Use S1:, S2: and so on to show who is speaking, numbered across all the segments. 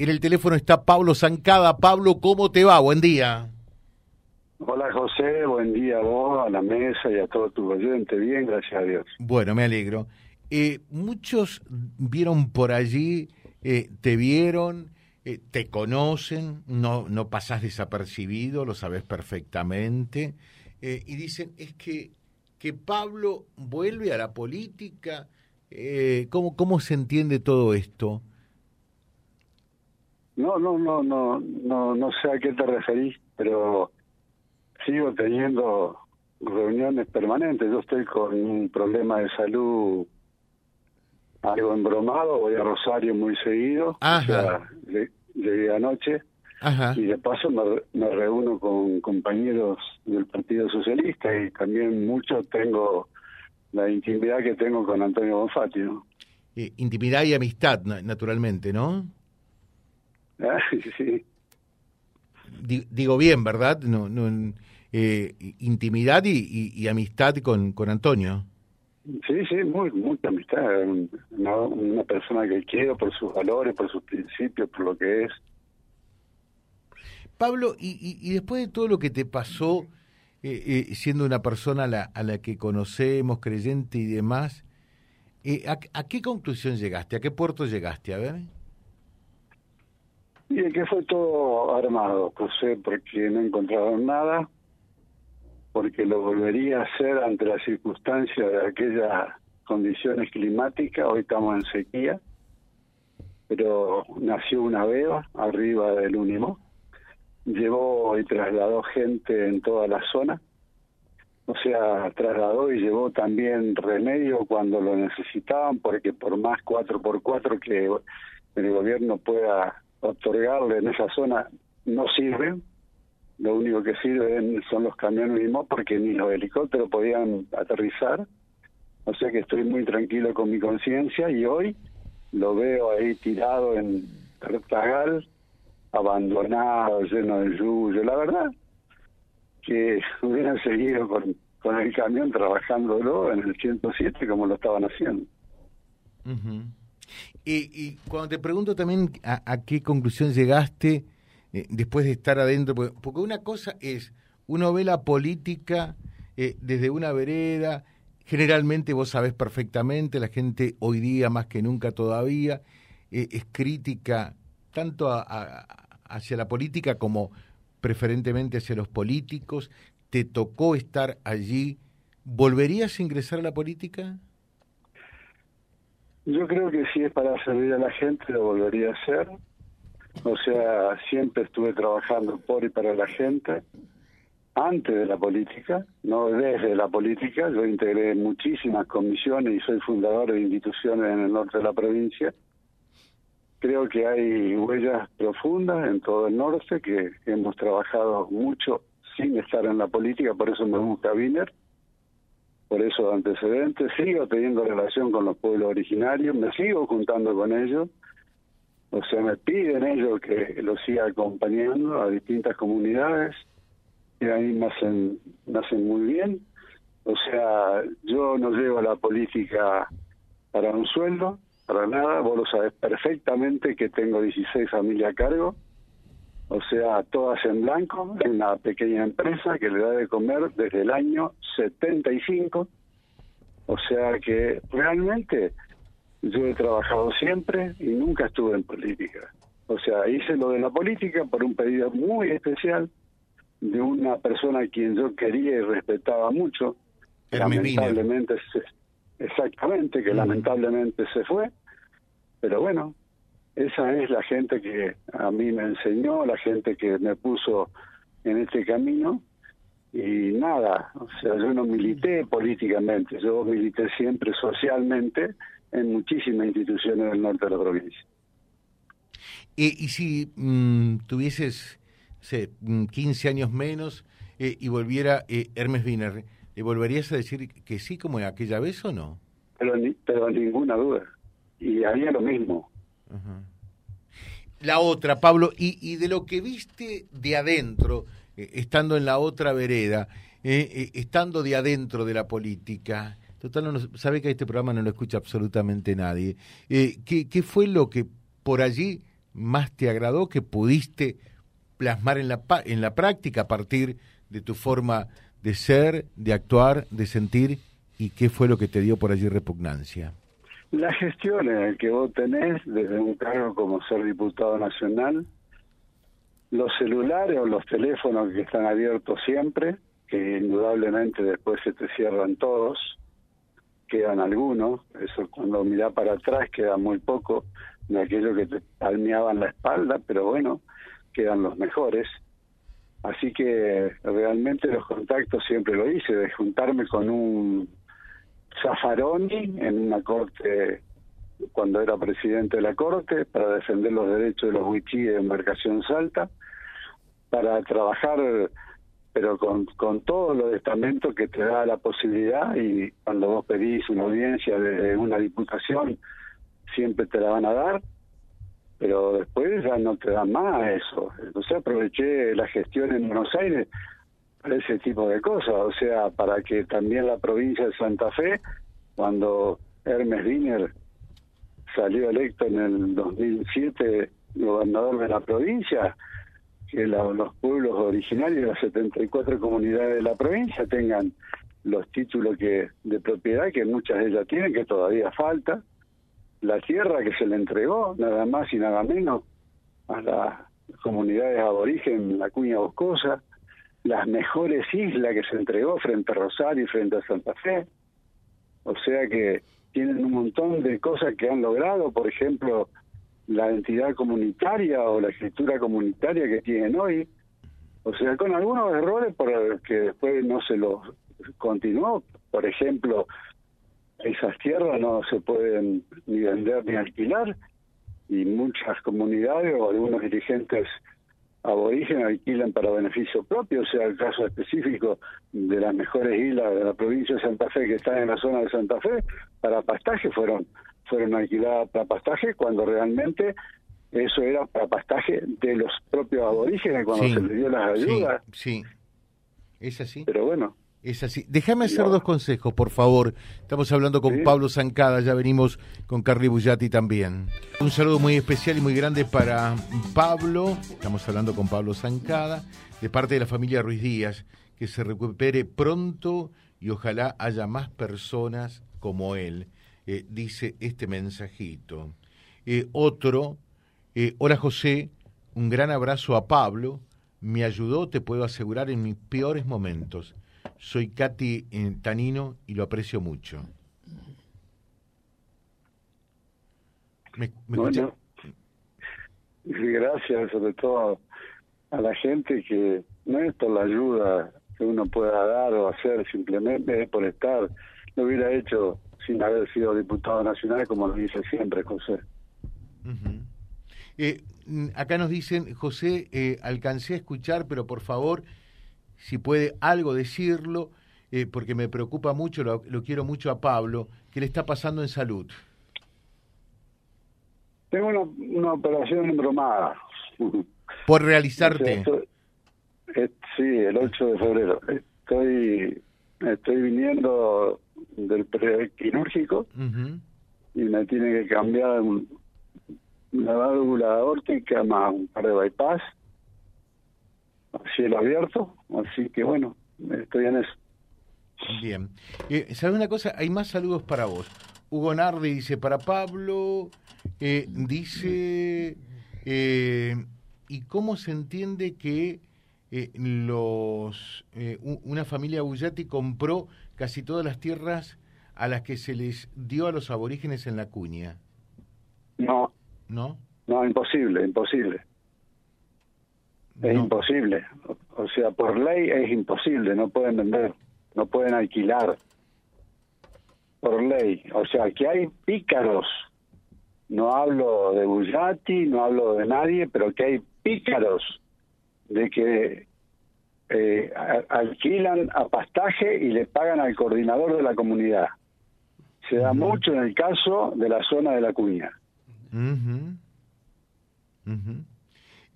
S1: En el teléfono está Pablo Zancada. Pablo, ¿cómo te va? Buen día.
S2: Hola José, buen día a vos, a la mesa y a todo tu oyente. Bien, gracias a Dios.
S1: Bueno, me alegro. Eh, muchos vieron por allí, eh, te vieron, eh, te conocen, no, no pasás desapercibido, lo sabes perfectamente, y dicen, es que, que Pablo vuelve a la política. ¿cómo, ¿Cómo se entiende todo esto?
S2: No, no, no, no, no, no sé a qué te referís, pero sigo teniendo reuniones permanentes. Yo estoy con un problema de salud algo embromado, voy a Rosario muy seguido, Ajá. llegué anoche y de paso me, reúno con compañeros del Partido Socialista y también mucho tengo la intimidad que tengo con Antonio Bonfatti, ¿no?
S1: Eh, intimidad y amistad, naturalmente, ¿no?
S2: sí.
S1: Digo bien, ¿verdad? No, no, eh, intimidad y, amistad con, con Antonio.
S2: Sí, sí, muy, mucha amistad. Una, una persona que quiero por sus valores, por sus principios, por lo que es.
S1: Pablo, y, y, después de todo lo que te pasó, eh, eh, siendo una persona a la, a la, que conocemos, creyente y demás, ¿a, ¿a, qué conclusión llegaste? ¿A qué puerto llegaste? A ver.
S2: Y que fue todo armado, José, porque no encontraron nada, porque lo volvería a hacer ante la circunstancia de aquellas condiciones climáticas, hoy estamos en sequía, pero nació una beba arriba del Unimo, llevó y trasladó gente en toda la zona, o sea, trasladó y llevó también remedio cuando lo necesitaban, porque por más 4x4 que el gobierno pueda otorgarle en esa zona no sirven. Lo único que sirven son los camiones mismos porque ni los helicópteros podían aterrizar. O sea que estoy muy tranquilo con mi conciencia y hoy lo veo ahí tirado en Rectagal, abandonado, lleno de yuyo. La verdad que hubieran seguido con, con el camión trabajándolo en el 107 como lo estaban haciendo.
S1: Y, cuando te pregunto también a, qué conclusión llegaste eh, después de estar adentro, porque, una cosa es, uno ve la política eh, desde una vereda, generalmente vos sabés perfectamente, la gente hoy día más que nunca todavía eh, es crítica tanto hacia la política como preferentemente hacia los políticos. ¿Te tocó estar allí? ¿Volverías a ingresar a la política?
S2: Yo creo que si es para servir a la gente lo volvería a hacer. O sea, siempre estuve trabajando por y para la gente antes de la política, no desde la política. Yo integré muchísimas comisiones y soy fundador de instituciones en el norte de la provincia. Creo que hay huellas profundas en todo el norte que hemos trabajado mucho sin estar en la política, por eso me gusta Wiener por eso antecedentes, sigo teniendo relación con los pueblos originarios, me sigo juntando con ellos, o sea, me piden ellos que los siga acompañando a distintas comunidades, y ahí me hacen, me hacen muy bien. O sea, yo no llevo la política para un sueldo, para nada, vos lo sabés perfectamente que tengo 16 familias a cargo, o sea, todas en blanco, en una pequeña empresa que le da de comer desde el año 75. O sea que realmente yo he trabajado siempre y nunca estuve en política. O sea, hice lo de la política por un pedido muy especial de una persona a quien yo quería y respetaba mucho. lamentablemente, exactamente, que lamentablemente se fue. Pero bueno, esa es la gente que a mí me enseñó, la gente que me puso en este camino. Y nada, o sea, yo no milité políticamente, yo milité siempre socialmente en muchísimas instituciones del norte de la provincia.
S1: y si mm, tuvieses, sé, 15 mm, años menos eh, y volviera eh, Hermes Wiener, ¿le volverías a decir que sí como aquella vez o no?
S2: Pero, pero ninguna duda. Y haría lo mismo.
S1: La otra, Pablo, y, y, de lo que viste de adentro, eh, estando en la otra vereda, eh, eh, estando de adentro de la política, total, no, sabe que este programa no lo escucha absolutamente nadie. ¿qué, ¿Qué fue lo que por allí más te agradó, que pudiste plasmar en la, en la práctica a partir de tu forma de ser, de actuar, de sentir y qué fue lo que te dio por allí repugnancia?
S2: La gestión en la que vos tenés desde un cargo como ser diputado nacional, los celulares o los teléfonos que están abiertos siempre, que indudablemente después se te cierran todos, quedan algunos, eso cuando mirá para atrás queda muy poco de aquello que te palmeaban la espalda, pero bueno, quedan los mejores. Así que realmente los contactos siempre lo hice, de juntarme con un Zaffaroni en una corte cuando era presidente de la corte para defender los derechos de los wichí de embarcación salta, para trabajar pero con, con todos los estamentos que te da la posibilidad y cuando vos pedís una audiencia de una diputación siempre te la van a dar pero después ya no te dan más eso. Entonces aproveché la gestión en Buenos Aires para ese tipo de cosas, o sea, para que también la provincia de Santa Fe, cuando Hermes Wiener salió electo en el 2007 gobernador de la provincia, que los pueblos originarios de las 74 comunidades de la provincia tengan los títulos que de propiedad que muchas de ellas tienen, que todavía falta, la tierra que se le entregó, nada más y nada menos, a las comunidades aborígenes, la cuña boscosa, las mejores islas que se entregó frente a Rosario y frente a Santa Fe. O sea que tienen un montón de cosas que han logrado, por ejemplo, la entidad comunitaria o la escritura comunitaria que tienen hoy. O sea, con algunos errores por que después no se los continuó. Por ejemplo, esas tierras no se pueden ni vender ni alquilar y muchas comunidades o algunos dirigentes aborígenes alquilan para beneficio propio, o sea, el caso específico de las mejores islas de la provincia de Santa Fe que están en la zona de Santa Fe, para pastaje fueron fueron alquiladas para pastaje cuando realmente eso era para pastaje de los propios aborígenes cuando se les dio las ayudas.
S1: Sí, sí, es así.
S2: Pero bueno,
S1: es así. Déjame hacer dos consejos, por favor. Estamos hablando con Pablo Zancada, ya venimos con Carly Bullati también. Un saludo muy especial y muy grande para Pablo. Estamos hablando con Pablo Zancada, de parte de la familia Ruiz Díaz. Que se recupere pronto y ojalá haya más personas como él. Eh, dice este mensajito. Eh, otro, eh, hola José, un gran abrazo a Pablo. Me ayudó, te puedo asegurar, en mis peores momentos soy Katy eh, Tanino y lo aprecio mucho.
S2: ¿Me, bueno, gracias sobre todo a la gente que no es por la ayuda que uno pueda dar o hacer, simplemente es por estar. Lo hubiera hecho sin haber sido diputado nacional, como lo dice siempre José.
S1: eh, acá nos dicen, José, eh, alcancé a escuchar, pero por favor, si puede algo decirlo, eh, porque me preocupa mucho, lo, quiero mucho a Pablo, ¿qué le está pasando en salud?
S2: Tengo una, operación embromada.
S1: ¿Por realizarte?
S2: sí, el 8 de febrero. Estoy, estoy viniendo del prequirúrgico y me tiene que cambiar una válvula aórtica más un par de bypass cielo abierto, así que bueno, estoy en eso.
S1: Bien. Eh, ¿Sabes una cosa? Hay más saludos para vos. Hugo Nardi dice para Pablo, eh, dice, eh, ¿y cómo se entiende que eh, los una familia Bullati compró casi todas las tierras a las que se les dio a los aborígenes en la cuña?
S2: No.
S1: ¿No?
S2: No, imposible, imposible. Es imposible. O sea, por ley es imposible, no pueden vender, no pueden alquilar. Por ley. O sea, que hay pícaros. No hablo de Bullati, no hablo de nadie, pero que hay pícaros de que eh, alquilan a pastaje y le pagan al coordinador de la comunidad. Se da mucho en el caso de la zona de la cuña.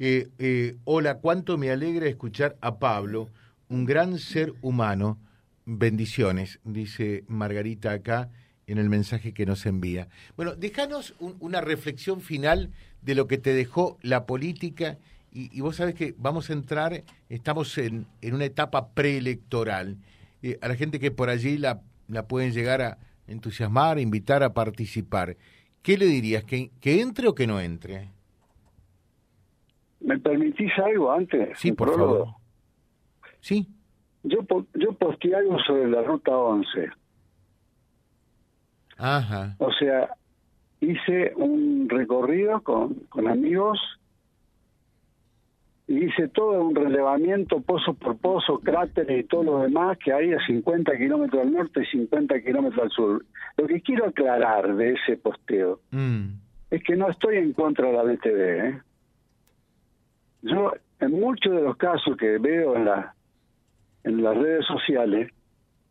S1: Eh, eh, hola, cuánto me alegra escuchar a Pablo, un gran ser humano. Bendiciones, dice Margarita acá, en el mensaje que nos envía. Bueno, déjanos una reflexión final de lo que te dejó la política y, vos sabés que vamos a entrar, estamos en, en una etapa preelectoral. Eh, a la gente que por allí la, la pueden llegar a entusiasmar, invitar a participar. ¿Qué le dirías? ¿Que, que entre o que no entre?
S2: ¿Me permitís algo antes?
S1: Sí, por favor. Sí.
S2: Yo, yo posteé algo sobre la ruta 11.
S1: Ajá.
S2: O sea, hice un recorrido con, con amigos y hice todo un relevamiento pozo por pozo, cráteres y todo lo demás que hay a 50 kilómetros al norte y 50 kilómetros al sur. Lo que quiero aclarar de ese posteo mm. es que no estoy en contra de la BTV. ¿eh? Yo, en muchos de los casos que veo en, la, en las redes sociales,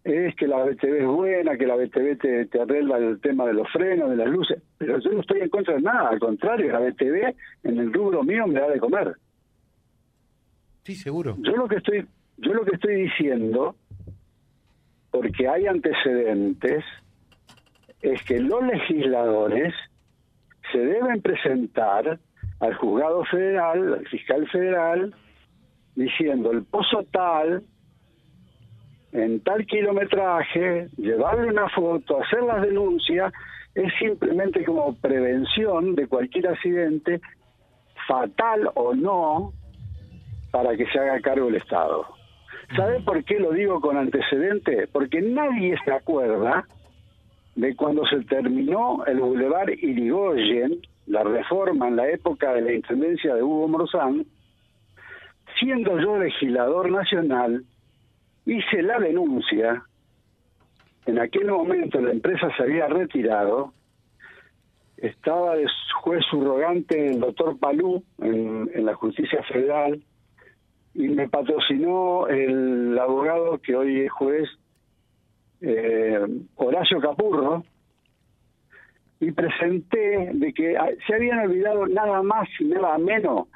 S2: es que la BTV es buena, que la BTV te, te, arregla el tema de los frenos, de las luces, pero yo no estoy en contra de nada, al contrario, la BTV en el rubro mío me da de comer.
S1: Sí, seguro.
S2: Yo lo que estoy, yo lo que estoy diciendo, porque hay antecedentes, es que los legisladores se deben presentar al juzgado federal, al fiscal federal, diciendo el pozo tal, en tal kilometraje, llevarle una foto, hacer las denuncias, es simplemente como prevención de cualquier accidente, fatal o no, para que se haga cargo el Estado. ¿Sabe por qué lo digo con antecedente? Porque nadie se acuerda de cuando se terminó el Boulevard Irigoyen, la reforma en la época de la intendencia de Hugo Morzán, siendo yo legislador nacional, hice la denuncia, en aquel momento la empresa se había retirado, estaba de juez subrogante el doctor Palú en, la justicia federal, y me patrocinó el abogado que hoy es juez, eh, Horacio Capurro, y presenté de que ah, se habían olvidado nada más y nada menos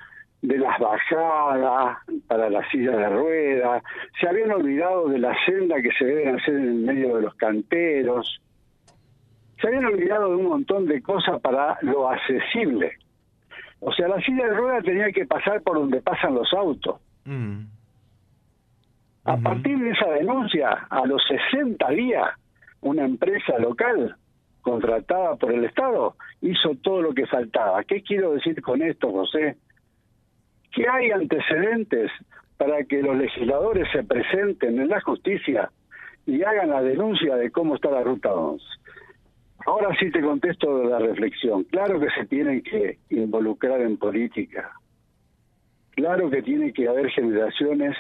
S2: de las bajadas para la silla de ruedas, se habían olvidado de la senda que se deben hacer en el medio de los canteros, se habían olvidado de un montón de cosas para lo accesible. O sea, la silla de ruedas tenía que pasar por donde pasan los autos. Mm. A partir de esa denuncia, a los 60 días, una empresa local contratada por el Estado hizo todo lo que faltaba. ¿Qué quiero decir con esto, José? Que hay antecedentes para que los legisladores se presenten en la justicia y hagan la denuncia de cómo está la Ruta 11. Ahora sí te contesto la reflexión. Claro que se tienen que involucrar en política, Claro que tiene que haber generaciones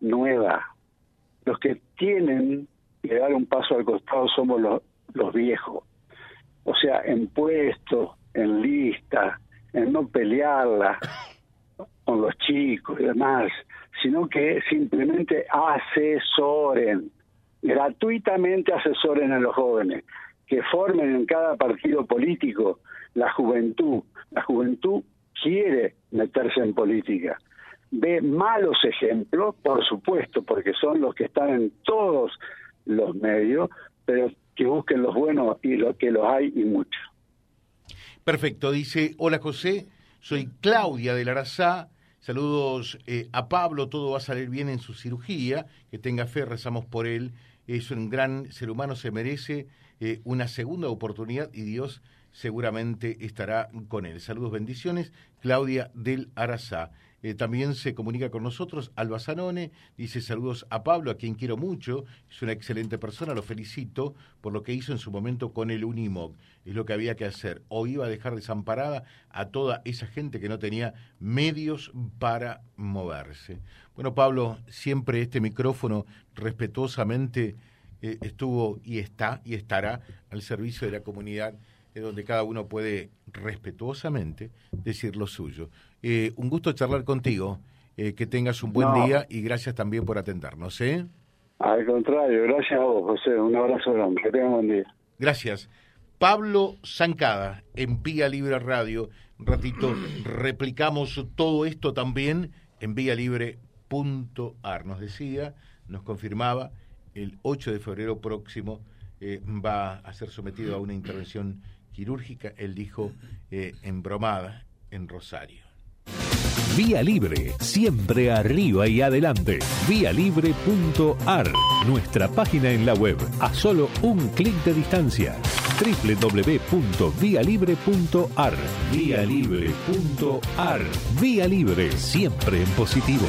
S2: nuevas. Los que tienen que dar un paso al costado somos los, los viejos. O sea, en puesto, en lista, en no pelearla con los chicos y demás, sino que simplemente asesoren, gratuitamente asesoren a los jóvenes, que formen en cada partido político la juventud. La juventud quiere meterse en política. Ve malos ejemplos, por supuesto, porque son los que están en todos los medios, pero los buenos y lo que los hay y muchos.
S1: Perfecto, dice, hola José, soy Claudia de Larazá, saludos eh, a Pablo, todo va a salir bien en su cirugía, que tenga fe, rezamos por él, es un gran ser humano, se merece eh, una segunda oportunidad y Dios seguramente estará con él. Saludos, bendiciones. Claudia del Arazá. Eh, también se comunica con nosotros Alba Zanone, dice saludos a Pablo, a quien quiero mucho, es una excelente persona, lo felicito por lo que hizo en su momento con el Unimog, es lo que había que hacer, o iba a dejar desamparada a toda esa gente que no tenía medios para moverse. Bueno, Pablo, siempre este micrófono respetuosamente eh, estuvo y está y estará al servicio de la comunidad donde cada uno puede respetuosamente decir lo suyo. Eh, un gusto charlar contigo, eh, que tengas un buen día y gracias también por atendernos. ¿eh?
S2: Al contrario, gracias a vos, José. Un abrazo grande, que tengas un buen día.
S1: Gracias. Pablo Zancada, en Vía Libre Radio. Un ratito replicamos todo esto también en libre.ar. Nos decía, nos confirmaba el 8 de febrero próximo eh, va a ser sometido a una intervención quirúrgica, él dijo, eh, embromada en Rosario.
S3: Vía Libre, siempre arriba y adelante. Vialibre.ar, nuestra página en la web, a solo un clic de distancia. www.vialibre.ar, vialibre.ar. Vía Libre, siempre en positivo.